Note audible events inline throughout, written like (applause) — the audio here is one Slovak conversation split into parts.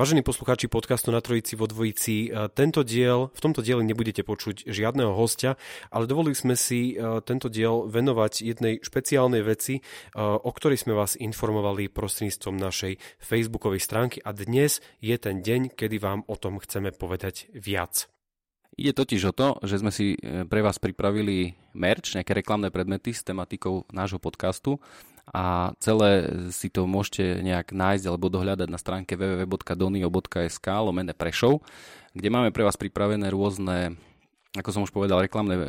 Vážení poslucháči podcastu na Trojici vo Dvojici, e, tento diel, v tomto dieli nebudete počuť žiadneho hostia, ale dovolili sme si e, tento diel venovať jednej špeciálnej veci, e, o ktorej sme vás informovali prostredníctvom našej facebookovej stránky a dnes je ten deň, kedy vám o tom chceme povedať viac. Ide totiž o to, že sme si pre vás pripravili merch, nejaké reklamné predmety s tematikou nášho podcastu a celé si to môžete nejak nájsť alebo dohľadať na stránke www.donio.sk lomené Prešov, kde máme pre vás pripravené rôzne, ako som už povedal, reklamné e,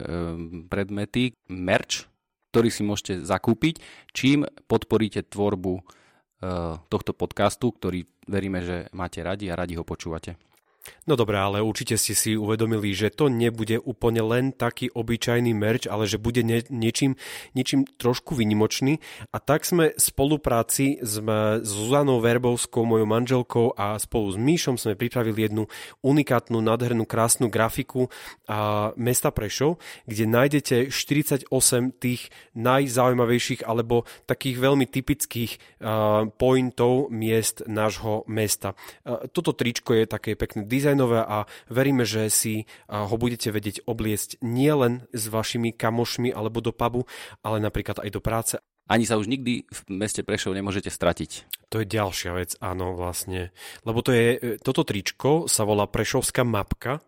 predmety, merch, ktorý si môžete zakúpiť, čím podporíte tvorbu e, tohto podcastu, ktorý veríme, že máte radi a radi ho počúvate. No dobré, ale určite ste si uvedomili, že to nebude úplne len taký obyčajný merch, ale že bude nie, niečím, niečím trošku vynimočný. A tak sme v spolupráci s, Zuzanou Verbovskou, mojou manželkou a spolu s Míšom sme pripravili jednu unikátnu, nádhernú, krásnu grafiku a, mesta Prešov, kde nájdete 48 tých najzaujímavejších alebo takých veľmi typických pointov miest nášho mesta. Toto tričko je také pekné dizajnové a veríme, že si ho budete vedieť obliecť nielen s vašimi kamošmi alebo do pubu, ale napríklad aj do práce. Ani sa už nikdy v meste Prešov nemôžete stratiť. To je ďalšia vec, áno, vlastne. Lebo to je, e, toto tričko sa volá Prešovská mapka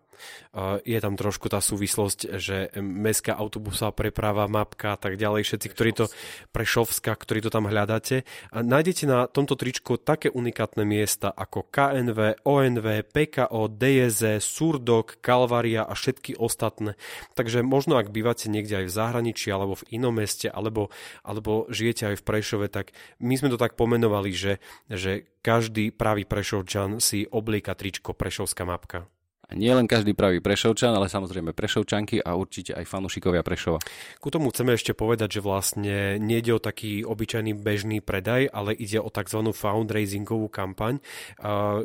je tam trošku tá súvislosť, že mestská autobusová preprava, mapka a tak ďalej, všetci, ktorí to Prešovská, ktorí to tam hľadáte. A nájdete na tomto tričku také unikátne miesta ako KNV, ONV, PKO, DJZ, Surdok, Kalvaria a všetky ostatné. Takže možno ak bývate niekde aj v zahraničí alebo v inom meste alebo, alebo žijete aj v Prešove, tak my sme to tak pomenovali, že, že každý pravý Prešovčan si oblieka tričko Prešovská mapka. A nie len každý pravý Prešovčan, ale samozrejme Prešovčanky a určite aj fanúšikovia Prešova. Ku tomu chceme ešte povedať, že vlastne nejde o taký obyčajný bežný predaj, ale ide o tzv. fundraisingovú kampaň,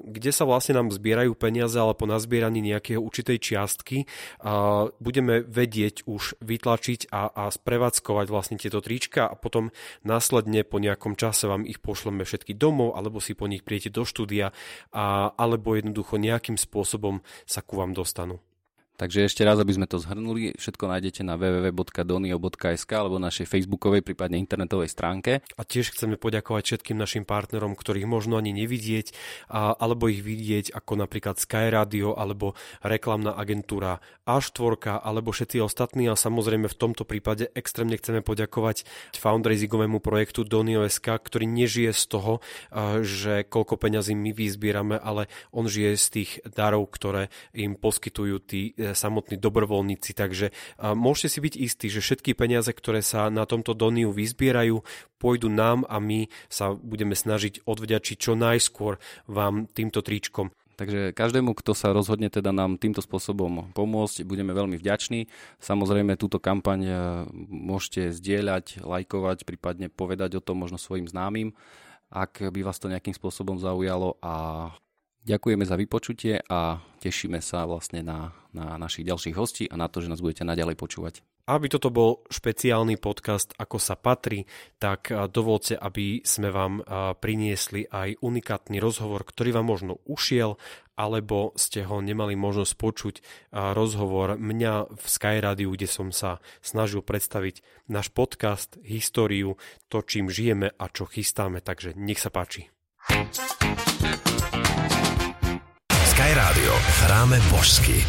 kde sa vlastne nám zbierajú peniaze, ale po nazbieraní nejakého určitej čiastky budeme vedieť už vytlačiť a, a sprevádzkovať vlastne tieto trička a potom následne po nejakom čase vám ich pošleme všetky domov, alebo si po nich prijete do štúdia, a, alebo jednoducho nejakým spôsobom sa ku vám dostanú. Takže ešte raz, aby sme to zhrnuli, všetko nájdete na www.donio.sk alebo našej facebookovej, prípadne internetovej stránke. A tiež chceme poďakovať všetkým našim partnerom, ktorých možno ani nevidieť, a, alebo ich vidieť, ako napríklad Sky Radio, alebo reklamná agentúra A4, alebo všetci ostatní. A samozrejme v tomto prípade extrémne chceme poďakovať fundraisingovému projektu Donio.sk, ktorý nežije z toho, že koľko peňazí my vyzbierame, ale on žije z tých darov, ktoré im poskytujú tí samotní dobrovoľníci, takže môžete si byť istí, že všetky peniaze, ktoré sa na tomto Doniu vyzbierajú, pôjdu nám a my sa budeme snažiť odvďačiť čo najskôr vám týmto tričkom. Takže každému, kto sa rozhodne teda nám týmto spôsobom pomôcť, budeme veľmi vďační. Samozrejme, túto kampaň e, môžete zdieľať, lajkovať, prípadne povedať o tom možno svojim známym, ak by vás to nejakým spôsobom zaujalo a Ďakujeme za vypočutie a tešíme sa vlastne na, na našich ďalších hostí a na to, že nás budete naďalej počúvať. Aby toto bol špeciálny podcast, ako sa patrí, tak dovolte, aby sme vám priniesli aj unikátny rozhovor, ktorý vám možno ušiel, alebo ste ho nemali možnosť počuť rozhovor mňa v Sky Radio, kde som sa snažil predstaviť náš podcast, históriu, to, čím žijeme a čo chystáme. Takže nech sa páči. Sky Radio. Hráme božsky.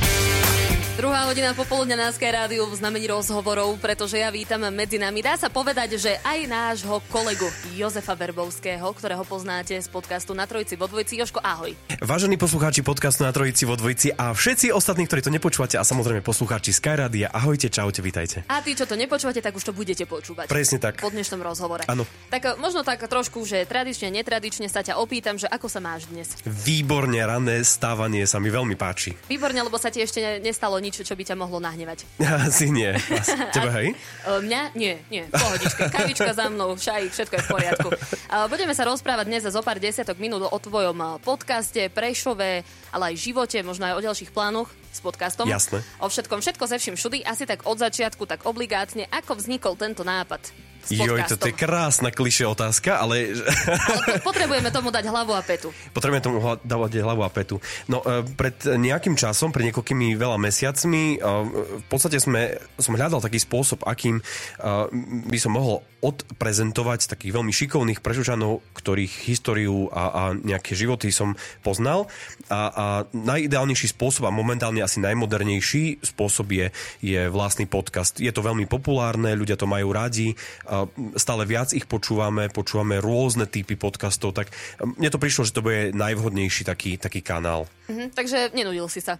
Druhá hodina popoludňa na Sky Rádiu v znamení rozhovorov, pretože ja vítam medzi nami. Dá sa povedať, že aj nášho kolegu Jozefa Verbovského, ktorého poznáte z podcastu Na Trojici vo Dvojici. Joško, ahoj. Vážení poslucháči podcastu Na Trojici vo Dvojici a všetci ostatní, ktorí to nepočúvate a samozrejme poslucháči Sky Rádia, ahojte, čaute, vítajte. A tí, čo to nepočúvate, tak už to budete počúvať. Presne tak. Po dnešnom rozhovore. Áno. Tak e, možno tak trošku, že tradične, netradične sa ťa opýtam, že ako sa máš dnes? Výborne, rané stávanie sa mi veľmi páči. Výborne, lebo sa ti ešte nestalo nič, čo by ťa mohlo nahnevať. Asi nie. Asi. Tebe hej? Mňa? Nie, nie. Pohodička. Kavička za mnou, šajík, všetko je v poriadku. Budeme sa rozprávať dnes za zo pár desiatok minút o tvojom podcaste, Prešove, ale aj živote, možno aj o ďalších plánoch s podcastom. Jasné. O všetkom, všetko ze vším všudy, asi tak od začiatku, tak obligátne, ako vznikol tento nápad Joj, to je krásna klišie otázka, ale... ale potrebujeme tomu dať hlavu a petu. Potrebujeme tomu dávať hlavu a petu. No, e, pred nejakým časom, pred niekoľkými veľa mesiacmi, e, v podstate sme, som hľadal taký spôsob, akým e, by som mohol odprezentovať takých veľmi šikovných prešučanov, ktorých históriu a, a nejaké životy som poznal. A, a najideálnejší spôsob a momentálne asi najmodernejší spôsob je, je vlastný podcast. Je to veľmi populárne, ľudia to majú radi stále viac ich počúvame, počúvame rôzne typy podcastov, tak mne to prišlo, že to bude najvhodnejší taký, taký kanál. Mhm, takže nenudil si sa.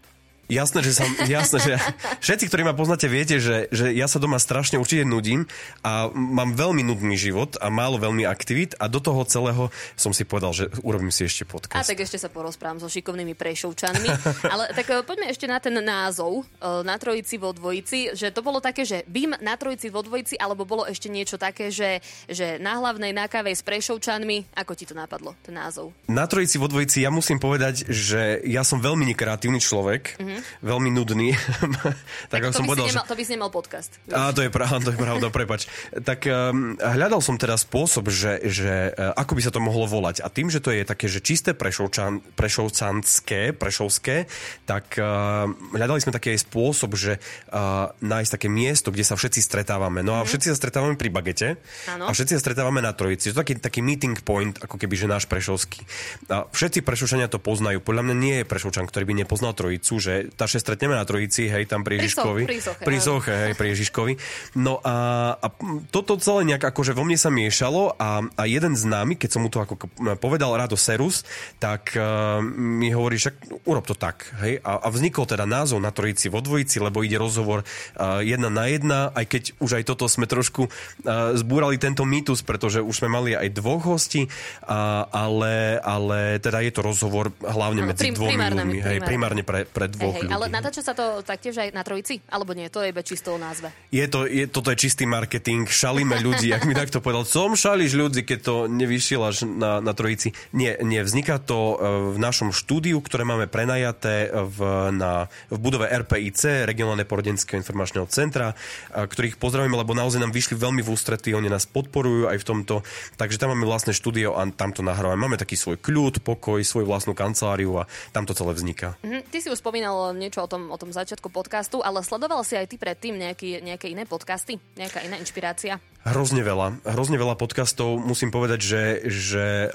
Jasné, že som, jasné, že všetci, ktorí ma poznáte, viete, že, že ja sa doma strašne určite nudím a mám veľmi nudný život a málo veľmi aktivít a do toho celého som si povedal, že urobím si ešte podcast. A tak ešte sa porozprávam so šikovnými prešovčanmi. Ale tak e, poďme ešte na ten názov e, na trojici vo dvojici, že to bolo také, že BIM na trojici vo dvojici, alebo bolo ešte niečo také, že, že na hlavnej na kave s prešovčanmi. Ako ti to napadlo, ten názov? Na trojici vo dvojici ja musím povedať, že ja som veľmi nekreatívny človek. Mm-hmm veľmi nudný. (laughs) tak, tak to, som by povedal, nemal, že... to by si nemal podcast. Á, to je pravda, (laughs) to je pravda, prepač. Tak um, hľadal som teda spôsob, že, že uh, ako by sa to mohlo volať. A tým, že to je také, že čisté prešovčan, prešovcanské, prešovské, tak uh, hľadali sme taký aj spôsob, že uh, nájsť také miesto, kde sa všetci stretávame. No a mm. všetci sa stretávame pri bagete ano. a všetci sa stretávame na trojici. To je taký, taký meeting point, ako keby, že náš prešovský. A všetci prešovčania to poznajú. Podľa mňa nie je prešovčan, ktorý by nepoznal trojicu, že tá stretneme na Trojici, hej, tam pri Ježiškovi. Pri Soche, pri Soche hej, pri Ježiškovi. No a, a toto celé nejak akože vo mne sa miešalo a, a jeden známy, keď som mu to ako povedal Rado Serus, tak uh, mi hovorí, však urob to tak, hej. A, a vznikol teda názov na Trojici vo dvojici, lebo ide rozhovor uh, jedna na jedna, aj keď už aj toto sme trošku uh, zbúrali tento mýtus, pretože už sme mali aj dvoch hostí, uh, ale, ale teda je to rozhovor hlavne medzi dvomi ľuďmi, hej, primárne pre, pre dvoch hej, ľudí. Ale natáča sa to taktiež aj na trojici? Alebo nie? To je iba čisto o názve. Je to, je, toto je čistý marketing. Šalíme ľudí, ak mi takto povedal. Som šališ ľudí, keď to nevyšielaš na, na trojici. Nie, nie, vzniká to e, v našom štúdiu, ktoré máme prenajaté v, na, v budove RPIC, Regionálne poradenského informačného centra, e, ktorých pozdravíme, lebo naozaj nám vyšli veľmi v ústretí, oni nás podporujú aj v tomto. Takže tam máme vlastné štúdio a tam to nahrávame. Máme taký svoj kľud, pokoj, svoju vlastnú kanceláriu a tam to celé vzniká. Mm-hmm. Ty si už spomínal niečo o tom, o tom začiatku podcastu, ale sledoval si aj ty predtým nejaký, nejaké iné podcasty? Nejaká iná inšpirácia? Hrozne veľa. Hrozne veľa podcastov. Musím povedať, že, že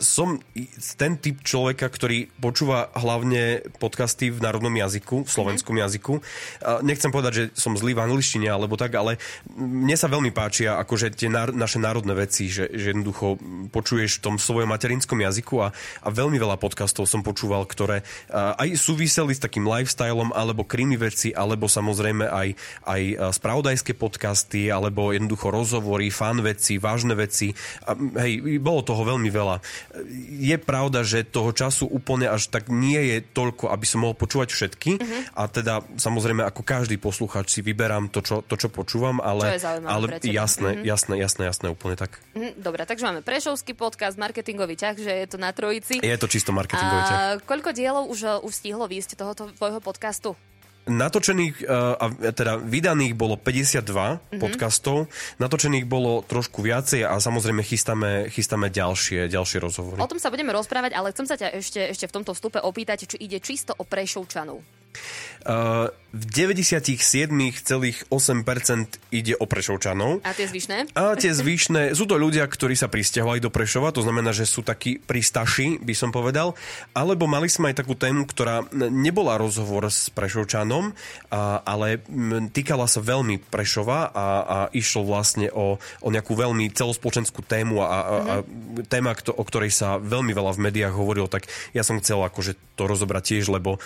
som ten typ človeka, ktorý počúva hlavne podcasty v národnom jazyku, v slovenskom mm-hmm. jazyku. Nechcem povedať, že som zlý v angličtine alebo tak, ale mne sa veľmi páčia akože tie náro- naše národné veci, že, že jednoducho počuješ v tom svojom materinskom jazyku a, a veľmi veľa podcastov som počúval, ktoré aj súviseli s takým lifestyleom, alebo krimi veci, alebo samozrejme aj, aj spravodajské podcasty, alebo jednoducho roz rozhovory, fan veci, vážne veci. A, hej, bolo toho veľmi veľa. Je pravda, že toho času úplne až tak nie je toľko, aby som mohol počúvať všetky. Uh-huh. A teda samozrejme ako každý posluchač si vyberám to, čo, to, čo počúvam, ale, čo ale jasné, uh-huh. jasné, jasné, jasné, úplne tak. Uh-huh. Dobre, takže máme Prešovský podcast, marketingový ťah, že je to na trojici. Je to čisto marketingový ťah. A koľko dielov už, už stihlo výjsť tohoto tvojho podcastu? Natočených, uh, a teda vydaných bolo 52 mm-hmm. podcastov, natočených bolo trošku viacej a samozrejme chystáme, chystáme ďalšie, ďalšie rozhovory. O tom sa budeme rozprávať, ale chcem sa ťa ešte, ešte v tomto vstupe opýtať, či ide čisto o Prešovčanov. V 97,8% ide o Prešovčanov. A tie zvyšné? A tie zvyšné, sú to ľudia, ktorí sa pristahovali do Prešova, to znamená, že sú takí pristaši, by som povedal. Alebo mali sme aj takú tému, ktorá nebola rozhovor s Prešovčanom, a, ale týkala sa veľmi Prešova a, a išlo vlastne o, o nejakú veľmi celospoločenskú tému a, a, mm-hmm. a mhm. téma, o ktorej sa veľmi veľa v médiách hovorilo, tak ja som chcel akože to rozobrať tiež, lebo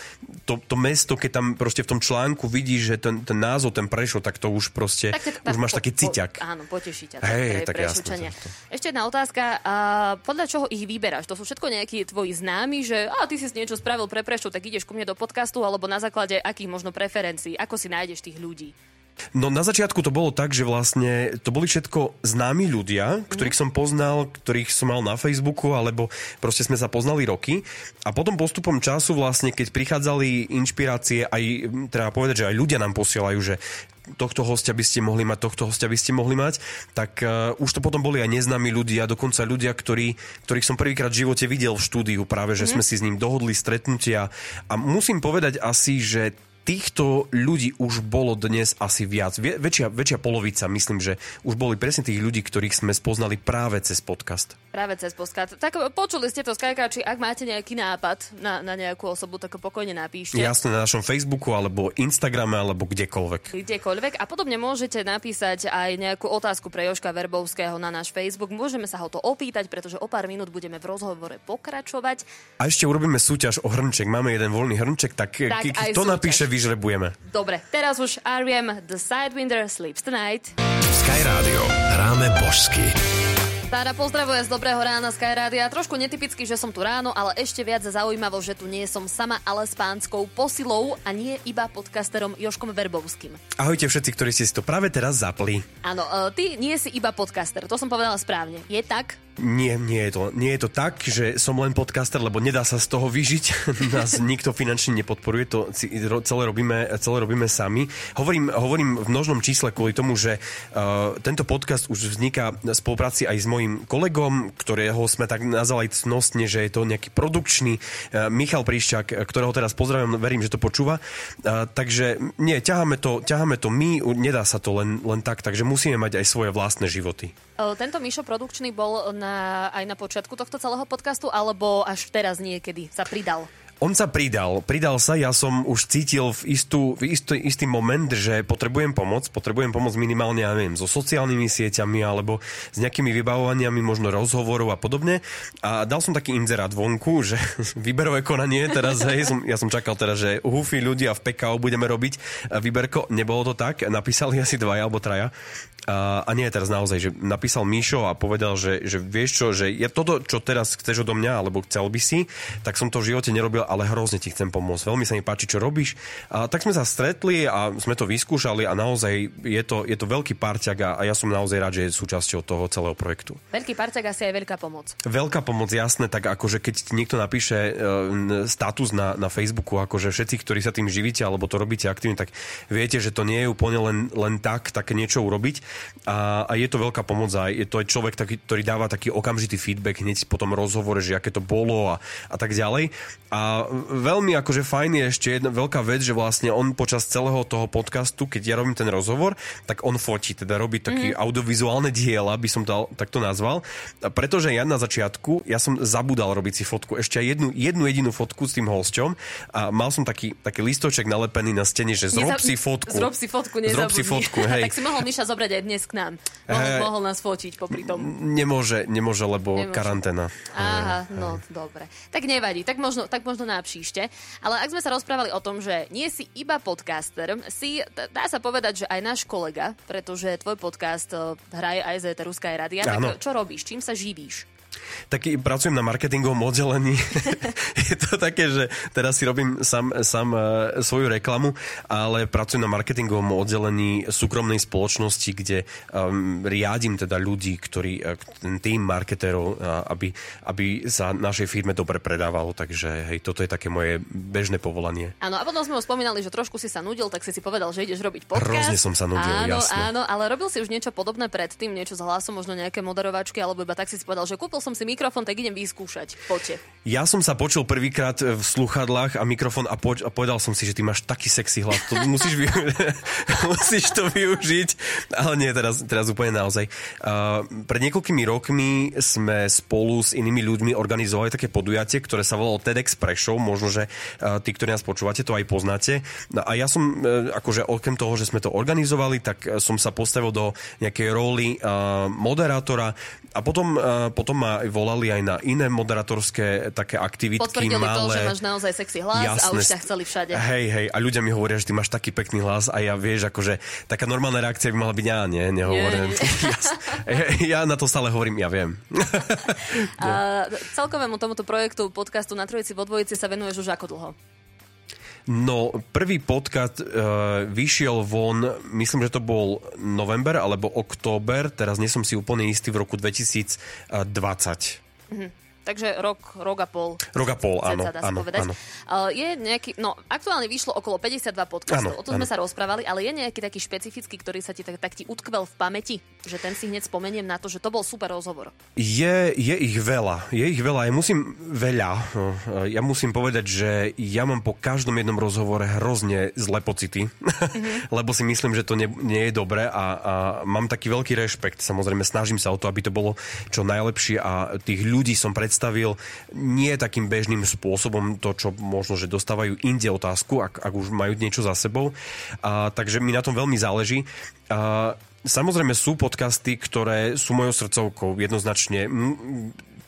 to, to mesto, keď tam proste v tom článku vidíš, že ten, ten názov, ten prešo, tak to už proste, tak, tak, už máš po, taký ciťak. Po, áno, poteší ťa. Hej, tak jasne. Ešte jedna otázka, a podľa čoho ich vyberáš? To sú všetko nejakí tvoji známi, že a ty si niečo spravil pre Prešov, tak ideš ku mne do podcastu, alebo na základe akých možno preferencií? Ako si nájdeš tých ľudí? No na začiatku to bolo tak, že vlastne to boli všetko známi ľudia, ktorých som poznal, ktorých som mal na Facebooku, alebo proste sme sa poznali roky. A potom postupom času vlastne, keď prichádzali inšpirácie, aj treba povedať, že aj ľudia nám posielajú, že tohto hostia by ste mohli mať, tohto hostia by ste mohli mať, tak uh, už to potom boli aj neznámi ľudia, dokonca ľudia, ktorí, ktorých som prvýkrát v živote videl v štúdiu, práve že mm-hmm. sme si s ním dohodli stretnutia. A musím povedať asi, že týchto ľudí už bolo dnes asi viac. Väčšia, väčšia polovica, myslím, že už boli presne tých ľudí, ktorých sme spoznali práve cez podcast. Práve cez podcast. Tak počuli ste to, Skajkáči, ak máte nejaký nápad na, na nejakú osobu, tak pokojne napíšte. Jasne, na našom Facebooku, alebo Instagrame, alebo kdekoľvek. Kdekoľvek. A podobne môžete napísať aj nejakú otázku pre Joška Verbovského na náš Facebook. Môžeme sa ho to opýtať, pretože o pár minút budeme v rozhovore pokračovať. A ešte urobíme súťaž o hrnček. Máme jeden voľný hrnček, tak, tak kto napíše vyžrebujeme. Dobre, teraz už R.E.M. The Sidewinder Sleeps Tonight. Sky Radio. Hráme božsky. Tára pozdravuje z Dobrého rána Sky Rádia. Trošku netypicky, že som tu ráno, ale ešte viac zaujímavo, že tu nie som sama, ale s pánskou posilou a nie iba podcasterom Joškom Verbovským. Ahojte všetci, ktorí ste si to práve teraz zapli. Áno, e, ty nie si iba podcaster, to som povedala správne. Je tak? Nie, nie je, to, nie je to tak, že som len podcaster, lebo nedá sa z toho vyžiť. (laughs) Nás nikto finančne nepodporuje, to celé robíme, celé robíme sami. Hovorím, hovorím v množnom čísle kvôli tomu, že uh, tento podcast už vzniká v spolupráci aj s mojim kolegom, ktorého sme tak nazvali cnostne, že je to nejaký produkčný uh, Michal Príšťak, ktorého teraz pozdravujem, verím, že to počúva. Uh, takže nie, ťaháme to, ťaháme to my, nedá sa to len, len tak, takže musíme mať aj svoje vlastné životy. Tento Mišo produkčný bol na, aj na počiatku tohto celého podcastu, alebo až teraz niekedy sa pridal? On sa pridal, pridal sa, ja som už cítil v, istú, v istý, istý moment, že potrebujem pomoc, potrebujem pomoc minimálne, ja neviem, so sociálnymi sieťami alebo s nejakými vybavovaniami, možno rozhovorov a podobne. A dal som taký inzerát vonku, že (laughs) výberové konanie, teraz, hej, som, ja som čakal teraz, že húfy ľudia v PKO budeme robiť výberko, nebolo to tak, napísali asi dvaja alebo traja. A, a nie teraz naozaj, že napísal Míšo a povedal, že, že vieš čo, že je toto, čo teraz chceš odo mňa, alebo chcel by si, tak som to v živote nerobil ale hrozne ti chcem pomôcť. Veľmi sa mi páči, čo robíš. A tak sme sa stretli a sme to vyskúšali a naozaj je to, je to veľký parťak a, a ja som naozaj rád, že je súčasťou toho celého projektu. Veľký parťak asi aj veľká pomoc. Veľká pomoc, jasné, tak akože keď niekto napíše uh, status na, na Facebooku, akože všetci, ktorí sa tým živíte alebo to robíte aktívne, tak viete, že to nie je úplne len, len tak, také niečo urobiť. A, a je to veľká pomoc a je to aj človek, taký, ktorý dáva taký okamžitý feedback hneď po tom rozhovore, že aké to bolo a, a tak ďalej. A veľmi akože fajn je ešte jedna veľká vec, že vlastne on počas celého toho podcastu, keď ja robím ten rozhovor, tak on fotí, teda robí taký mm. audiovizuálne diela, by som to takto nazval. A pretože ja na začiatku, ja som zabudal robiť si fotku, ešte aj jednu, jednu jedinú fotku s tým hosťom a mal som taký, taký listoček nalepený na stene, že zrob Nezab... si fotku. Zrob si fotku, nezabudni. Zrob si fotku, (laughs) hej. tak si mohol Miša zobrať aj dnes k nám. Mohol, hey, mohol nás fotiť popri tom. Nemôže, nemôže, lebo nemôže. karanténa. Aha, no dobre. Tak nevadí, tak možno, tak možno na príšte. Ale ak sme sa rozprávali o tom, že nie si iba podcaster, si, dá sa povedať, že aj náš kolega, pretože tvoj podcast eh, hraje aj z Ruská radia. Tak čo robíš? Čím sa živíš? Taký, pracujem na marketingovom oddelení. (laughs) je to také, že teraz si robím sám, sám uh, svoju reklamu, ale pracujem na marketingovom oddelení súkromnej spoločnosti, kde um, riadím teda ľudí, ktorí, ten tým marketérov, uh, aby, aby sa našej firme dobre predávalo. Takže hej, toto je také moje bežné povolanie. Áno, a potom sme ho spomínali, že trošku si sa nudil, tak si si povedal, že ideš robiť podcast. Hrozne som sa nudil, áno, jasne. Áno, ale robil si už niečo podobné predtým, niečo s hlasom, možno nejaké moderovačky, alebo iba tak si si povedal, že kúpil som som si mikrofón, tak idem vyskúšať. Poďte. Ja som sa počul prvýkrát v sluchadlách a mikrofón a, poč- a povedal som si, že ty máš taký sexy hlas. To musíš, vy- (laughs) musíš to využiť. Ale nie, teraz, teraz úplne naozaj. Uh, pred niekoľkými rokmi sme spolu s inými ľuďmi organizovali také podujatie, ktoré sa volalo TEDx Prešov. Možno, že uh, tí, ktorí nás počúvate, to aj poznáte. No a ja som, uh, akože okrem toho, že sme to organizovali, tak uh, som sa postavil do nejakej roli uh, moderátora a potom, uh, potom ma volali aj na iné moderatorské také aktivitky Potvrdili malé. to, že máš naozaj sexy hlas a už ťa chceli všade. Hej, hej, a ľudia mi hovoria, že ty máš taký pekný hlas a ja vieš, akože taká normálna reakcia by mala byť, ja nie, nehovorím. (laughs) Ja, ja na to stále hovorím, ja viem. (laughs) A celkovému tomuto projektu podcastu na Trojici vo Dvojici sa venuješ už ako dlho? No, prvý podcast uh, vyšiel von, myslím, že to bol november alebo október, teraz nie som si úplne istý, v roku 2020. Takže rok, rok a pol. Rok a pol, áno, dá áno, povedať. áno. Uh, je nejaký, no aktuálne vyšlo okolo 52 podcastov, Áno, o tom sme sa rozprávali, ale je nejaký taký špecifický, ktorý sa ti tak, tak ti utkvel v pamäti, že ten si hneď spomeniem na to, že to bol super rozhovor. Je, je ich veľa, je ich veľa. Ja musím veľa. no, Ja musím povedať, že ja mám po každom jednom rozhovore hrozne zlé pocity, mm-hmm. (laughs) lebo si myslím, že to nie, nie je dobré a, a mám taký veľký rešpekt. Samozrejme, snažím sa o to, aby to bolo čo najlepšie a tých ľudí som predstavil nie takým bežným spôsobom, to, čo možno, že dostávajú inde otázku, ak, ak už majú niečo za sebou. A, takže mi na tom veľmi záleží. A, Samozrejme sú podcasty, ktoré sú mojou srdcovkou jednoznačne.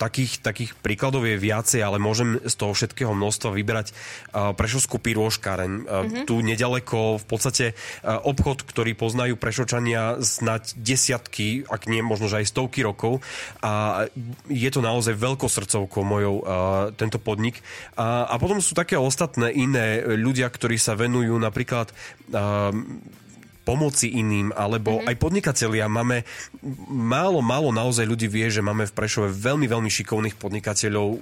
Takých, takých príkladov je viacej, ale môžem z toho všetkého množstva vybrať uh, Prešovskú pyrôžkáreň. Uh, mm-hmm. Tu nedaleko v podstate uh, obchod, ktorý poznajú Prešovčania snať desiatky, ak nie možno, že aj stovky rokov. A je to naozaj veľkou srdcovkou mojou tento podnik. A, a potom sú také ostatné iné ľudia, ktorí sa venujú napríklad pomoci iným, alebo mm-hmm. aj podnikatelia. Máme málo, málo naozaj ľudí vie, že máme v Prešove veľmi, veľmi šikovných podnikateľov, e,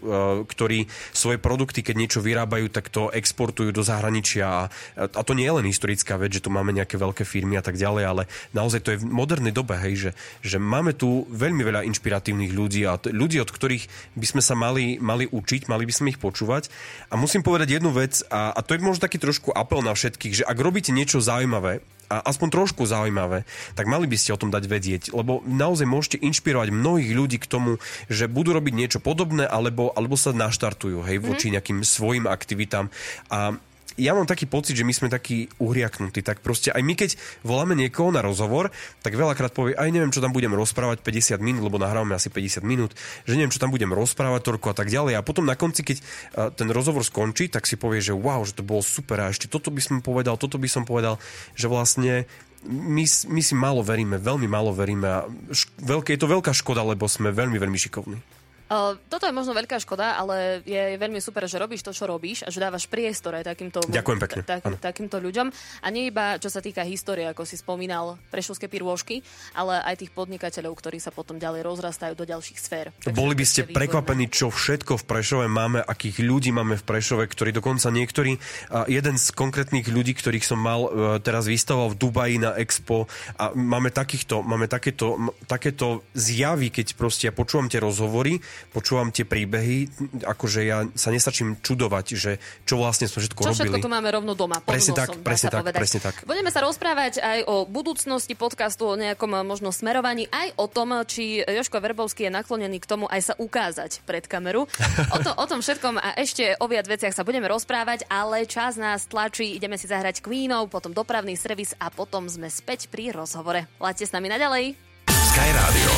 ktorí svoje produkty, keď niečo vyrábajú, tak to exportujú do zahraničia. A, a to nie je len historická vec, že tu máme nejaké veľké firmy a tak ďalej, ale naozaj to je v modernej dobe, hej, že, že máme tu veľmi veľa inšpiratívnych ľudí a t- ľudí, od ktorých by sme sa mali, mali učiť, mali by sme ich počúvať. A musím povedať jednu vec, a, a to je možno taký trošku apel na všetkých, že ak robíte niečo zaujímavé, a aspoň trošku zaujímavé, tak mali by ste o tom dať vedieť, lebo naozaj môžete inšpirovať mnohých ľudí k tomu, že budú robiť niečo podobné, alebo, alebo sa naštartujú, hej, voči nejakým svojim aktivitám. A ja mám taký pocit, že my sme takí uhriaknutí, tak proste aj my, keď voláme niekoho na rozhovor, tak veľakrát povie, aj neviem, čo tam budem rozprávať 50 minút, lebo nahrávame asi 50 minút, že neviem, čo tam budem rozprávať toľko a tak ďalej. A potom na konci, keď uh, ten rozhovor skončí, tak si povie, že wow, že to bolo super a ešte toto by som povedal, toto by som povedal, že vlastne my, my si málo veríme, veľmi málo veríme a šk- veľké, je to veľká škoda, lebo sme veľmi, veľmi šikovní. Uh, toto je možno veľká škoda, ale je veľmi super, že robíš to, čo robíš a že dávaš priestor aj takýmto, Ďakujem pekne, tak, takýmto ľuďom. A nie iba čo sa týka histórie, ako si spomínal, prešovské pirôžky, ale aj tých podnikateľov, ktorí sa potom ďalej rozrastajú do ďalších sfér. Takže Boli by ste prekvapení, čo všetko v Prešove máme, akých ľudí máme v Prešove, ktorí dokonca niektorí, jeden z konkrétnych ľudí, ktorých som mal e, teraz vystavoval v Dubaji na Expo a máme takýchto, máme takéto, m- takéto zjavy, keď proste ja počúvam tie rozhovory, počúvam tie príbehy, akože ja sa nestačím čudovať, že čo vlastne sme všetko Čo všetko robili. tu máme rovno doma. pod Presne nosom, tak, presne tak, povedať. presne tak. Budeme sa rozprávať aj o budúcnosti podcastu, o nejakom eh, možno smerovaní, aj o tom, či Joško Verbovský je naklonený k tomu aj sa ukázať pred kameru. O, to, o tom všetkom a ešte o viac veciach sa budeme rozprávať, ale čas nás tlačí. Ideme si zahrať Queenov, potom dopravný servis a potom sme späť pri rozhovore. Laďte s nami naďalej. Sky Radio.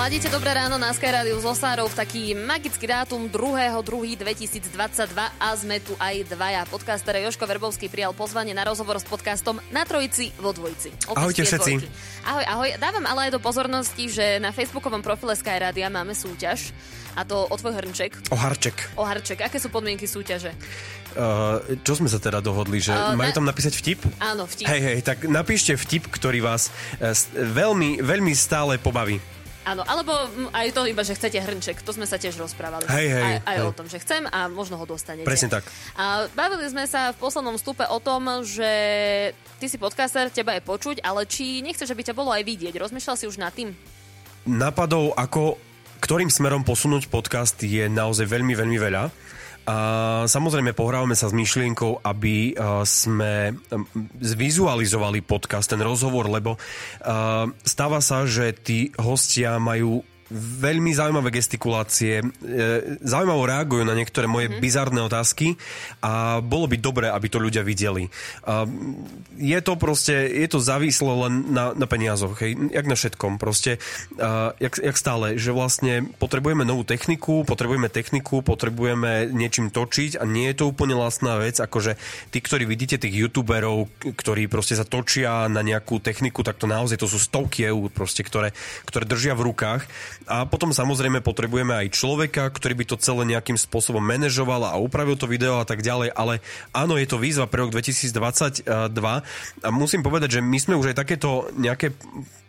Ladíte dobré ráno na Sky Radio z Osárov v taký magický dátum 2.2.2022 a sme tu aj dvaja. Podcaster Joško Verbovský prijal pozvanie na rozhovor s podcastom na Trojici vo Dvojici. Opäť Ahojte všetci. dvojky. Ahoj, ahoj. Dávam ale aj do pozornosti, že na facebookovom profile Sky Radia máme súťaž a to o tvoj hrnček, O Harček. o harček. Aké sú podmienky súťaže? Uh, čo sme sa teda dohodli, že Uh, majú na- tam napísať vtip? Áno, vtip. Hej, hej, tak napíšte vtip, ktorý vás s- veľmi, veľmi stále pobaví. Áno, alebo aj to iba, že chcete hrnček. To sme sa tiež rozprávali. Hej, hej, aj, aj hej. o tom, že chcem a možno ho dostanete. Presne tak. A bavili sme sa v poslednom stupe o tom, že ty si podcaster, teba je počuť, ale či nechceš, aby ťa bolo aj vidieť? Rozmýšľal si už nad tým? nápadov, ako ktorým smerom posunúť podcast je naozaj veľmi, veľmi veľa. Samozrejme pohrávame sa s myšlienkou, aby uh, sme zvizualizovali podcast, ten rozhovor, lebo uh, stáva sa, že tí hostia majú veľmi zaujímavé gestikulácie, e, zaujímavo reagujú na niektoré moje mm-hmm. bizarné otázky a bolo by dobré, aby to ľudia videli. Je to proste, je to závislo len na, na peniazoch, hej, jak na všetkom, proste, jak, jak stále, že vlastne potrebujeme novú techniku, potrebujeme techniku, potrebujeme niečím točiť a nie je to úplne lacná vec, akože tí, ktorí vidíte tých youtuberov, ktorí proste sa točia na nejakú techniku, tak to naozaj to sú stovky eur, proste, ktoré, ktoré držia v rukách a potom samozrejme potrebujeme aj človeka, ktorý by to celé nejakým spôsobom manažoval a upravil to video a tak ďalej, ale áno, je to výzva pre rok 2022 a musím povedať, že my sme už aj takéto nejaké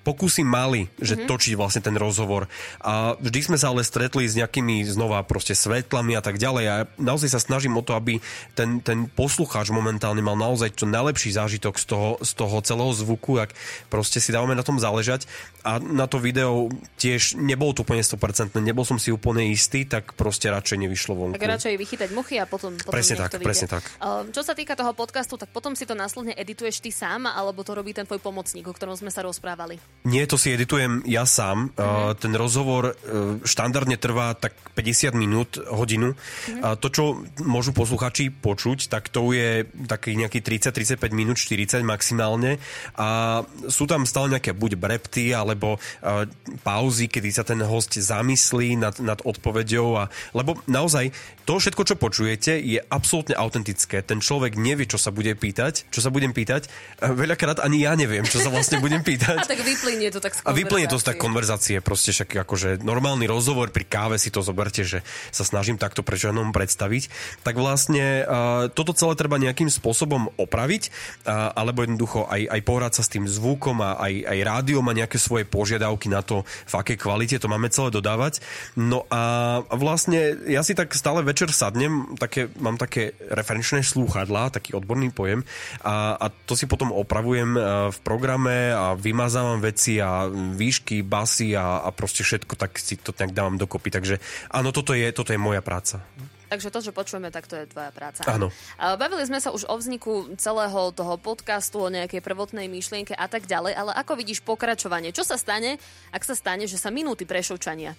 pokusy mali, že mm-hmm. točiť vlastne ten rozhovor. A vždy sme sa ale stretli s nejakými znova proste svetlami a tak ďalej. A naozaj sa snažím o to, aby ten, ten poslucháč momentálne mal naozaj čo najlepší zážitok z toho, z toho celého zvuku, ak proste si dávame na tom záležať. A na to video tiež nebolo to úplne 100%, nebol som si úplne istý, tak proste radšej nevyšlo vonku. Tak radšej vychytať muchy a potom, potom presne tak, presne tak. Um, čo sa týka toho podcastu, tak potom si to následne edituješ ty sám, alebo to robí ten tvoj pomocník, o ktorom sme sa rozprávali? Nie, to si editujem ja sám. Mm-hmm. Uh, ten rozhovor uh, štandardne trvá tak 50 minút, hodinu. Mm-hmm. Uh, to, čo môžu posluchači počuť, tak to je taký nejaký 30-35 minút, 40 maximálne. A sú tam stále nejaké buď brepty, alebo uh, pauzy, kedy sa ten host zamyslí nad, nad odpovedou. A, lebo naozaj to všetko, čo počujete, je absolútne autentické. Ten človek nevie, čo sa bude pýtať, čo sa budem pýtať. Uh, veľakrát ani ja neviem, čo sa vlastne budem (laughs) pýtať. A tak vyplynie to tak z A vyplynie to z tak konverzácie, proste však akože normálny rozhovor pri káve si to zoberte, že sa snažím takto prečanom predstaviť, tak vlastne uh, toto celé treba nejakým spôsobom opraviť, uh, alebo jednoducho aj, aj pohrať sa s tým zvukom a aj, aj rádio má nejaké svoje požiadavky na to, v akej kvalite to máme celé dodávať. No a vlastne ja si tak stále večer sadnem, také, mám také referenčné slúchadlá, taký odborný pojem a, a to si potom opravujem v programe a vymazávam veci veci a výšky, basy a, a proste všetko, tak si to nejak dávam dokopy. Takže áno, toto je, toto je moja práca. Takže to, čo počujeme, tak to je tvoja práca. Áno. Bavili sme sa už o vzniku celého toho podcastu, o nejakej prvotnej myšlienke a tak ďalej, ale ako vidíš pokračovanie? Čo sa stane, ak sa stane, že sa minúty prešovčania?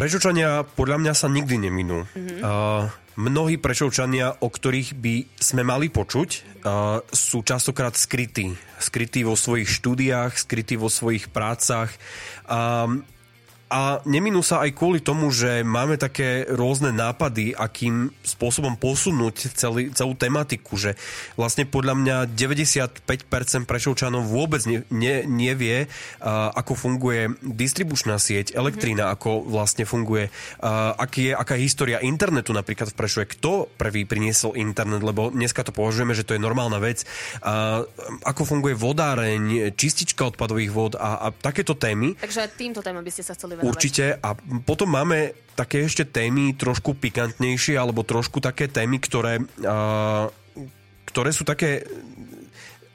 Prešovčania podľa mňa sa nikdy neminú. Mm-hmm. Uh, mnohí prešovčania, o ktorých by sme mali počuť, uh, sú častokrát skrytí. Skrytí vo svojich štúdiách, skrytí vo svojich prácach. Um, a neminú sa aj kvôli tomu, že máme také rôzne nápady, akým spôsobom posunúť celý, celú tematiku, že vlastne podľa mňa 95% Prešovčanov vôbec ne, ne, nevie, uh, ako funguje distribučná sieť, elektrína, mm-hmm. ako vlastne funguje, uh, aký je, aká je história internetu napríklad v Prešove, kto prvý priniesol internet, lebo dneska to považujeme, že to je normálna vec, uh, ako funguje vodáreň, čistička odpadových vod a, a takéto témy. Takže týmto témam by ste sa chceli venovať. Určite. A potom máme také ešte témy trošku pikantnejšie, alebo trošku také témy, ktoré, uh, ktoré sú také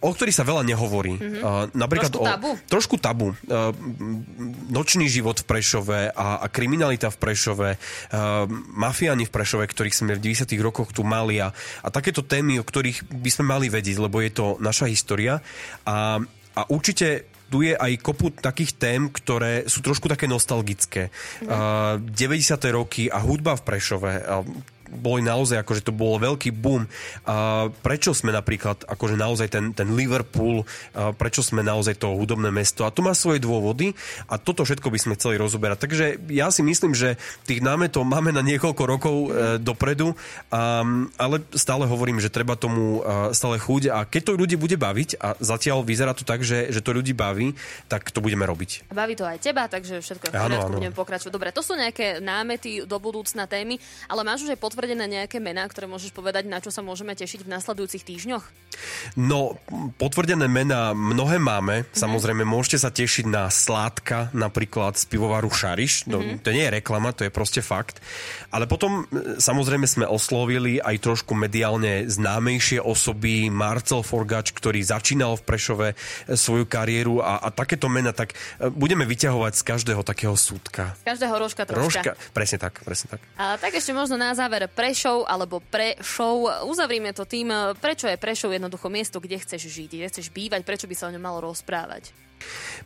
o ktorých sa veľa nehovorí. Mm-hmm. Uh, napríklad trošku tabu? O, trošku tabu. Uh, nočný život v Prešove a, a kriminalita v Prešove, uh, mafiáni v Prešove, ktorých sme v 90. rokoch tu mali a, a takéto témy, o ktorých by sme mali vedieť, lebo je to naša história. A, a určite tu je aj kopu takých tém, ktoré sú trošku také nostalgické. Mm. Uh, 90. roky a hudba v Prešove. Uh, boli naozaj, akože to bolo veľký boom. A prečo sme napríklad, akože naozaj ten, ten Liverpool, a prečo sme naozaj to hudobné mesto a to má svoje dôvody a toto všetko by sme chceli rozoberať. Takže ja si myslím, že tých námetov máme na niekoľko rokov e, dopredu, a, ale stále hovorím, že treba tomu e, stále chuť a keď to ľudí bude baviť a zatiaľ vyzerá to tak, že, že to ľudí baví, tak to budeme robiť. Baví to aj teba, takže všetko je v poriadku, budeme pokračovať. Dobre, to sú nejaké námety do budúcna témy, ale máš už aj potvrdené nejaké mená, ktoré môžeš povedať, na čo sa môžeme tešiť v nasledujúcich týždňoch? No, potvrdené mená mnohé máme. Mm-hmm. Samozrejme, môžete sa tešiť na sládka, napríklad z pivovaru Šariš. Mm-hmm. To nie je reklama, to je proste fakt. Ale potom, e, samozrejme, sme oslovili aj trošku mediálne známejšie osoby. Marcel Forgač, ktorý začínal v Prešove e, svoju kariéru a, a takéto mena, tak e, budeme vyťahovať z každého takého súdka. Z každého rožka troška. Rožka, presne tak, presne tak. A tak ešte možno na záver Prešov alebo Prešov. Uzavrime to tým, prečo je Prešov jednoducho miesto, kde chceš žiť, kde chceš bývať, prečo by sa o ňom malo rozprávať.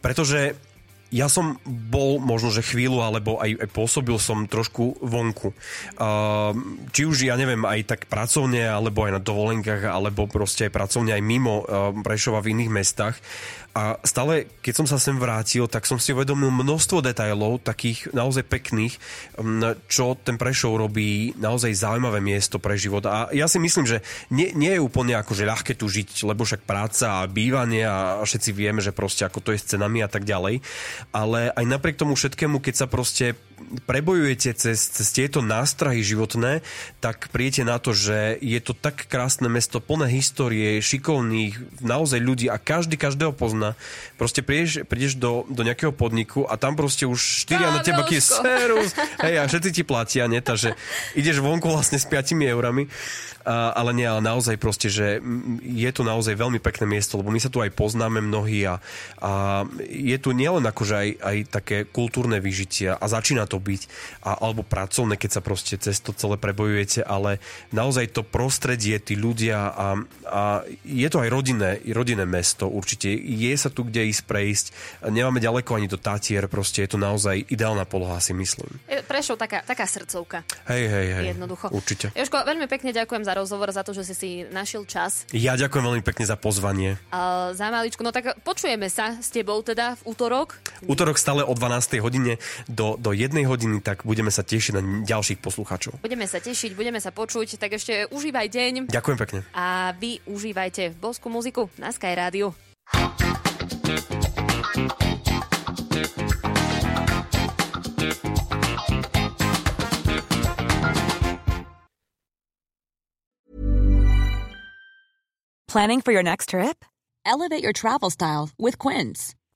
Pretože ja som bol možno, že chvíľu, alebo aj, aj pôsobil som trošku vonku. Uh, či už, ja neviem, aj tak pracovne, alebo aj na dovolenkách, alebo proste aj pracovne aj mimo uh, Prešova v iných mestách. A stále, keď som sa sem vrátil, tak som si uvedomil množstvo detajlov, takých naozaj pekných, čo ten Prešov robí naozaj zaujímavé miesto pre život. A ja si myslím, že nie, nie je úplne akože ľahké tu žiť, lebo však práca a bývanie a všetci vieme, že proste ako to je s cenami a tak ďalej. Ale aj napriek tomu všetkému, keď sa proste prebojujete cez, cez tieto nástrahy životné, tak príjete na to, že je to tak krásne mesto, plné histórie, šikovných, naozaj ľudí a každý každého pozná. Proste prídeš, prídeš do, do nejakého podniku a tam proste už štyria na teba je serus, hej, a všetci ti platia, nie? Takže ideš vonku vlastne s 5 eurami a, ale nie, ale naozaj proste, že je to naozaj veľmi pekné miesto, lebo my sa tu aj poznáme mnohí a, a je tu nielen akože aj, aj také kultúrne vyžitie a začína to byť, a, alebo pracovné, keď sa proste cez to celé prebojujete, ale naozaj to prostredie, tí ľudia a, a je to aj rodinné, rodinné mesto určite. Je sa tu kde ísť prejsť, nemáme ďaleko ani do Tatier, proste je to naozaj ideálna poloha, si myslím. Prešov taká, taká srdcovka. Hej, hej, hej. Jednoducho. Určite. Jožko, veľmi pekne ďakujem za rozhovor, za to, že si si našiel čas. Ja ďakujem veľmi pekne za pozvanie. Uh, za maličku, no tak počujeme sa s tebou teda v útorok. Útorok stále o 12. hodine do, do 1 hodiny, tak budeme sa tešiť na ďalších poslucháčov. Budeme sa tešiť, budeme sa počuť, tak ešte užívaj deň. Ďakujem pekne. A vy užívajte boskú muziku na Sky Radio. Planning for your next trip? Elevate your travel style with Quince.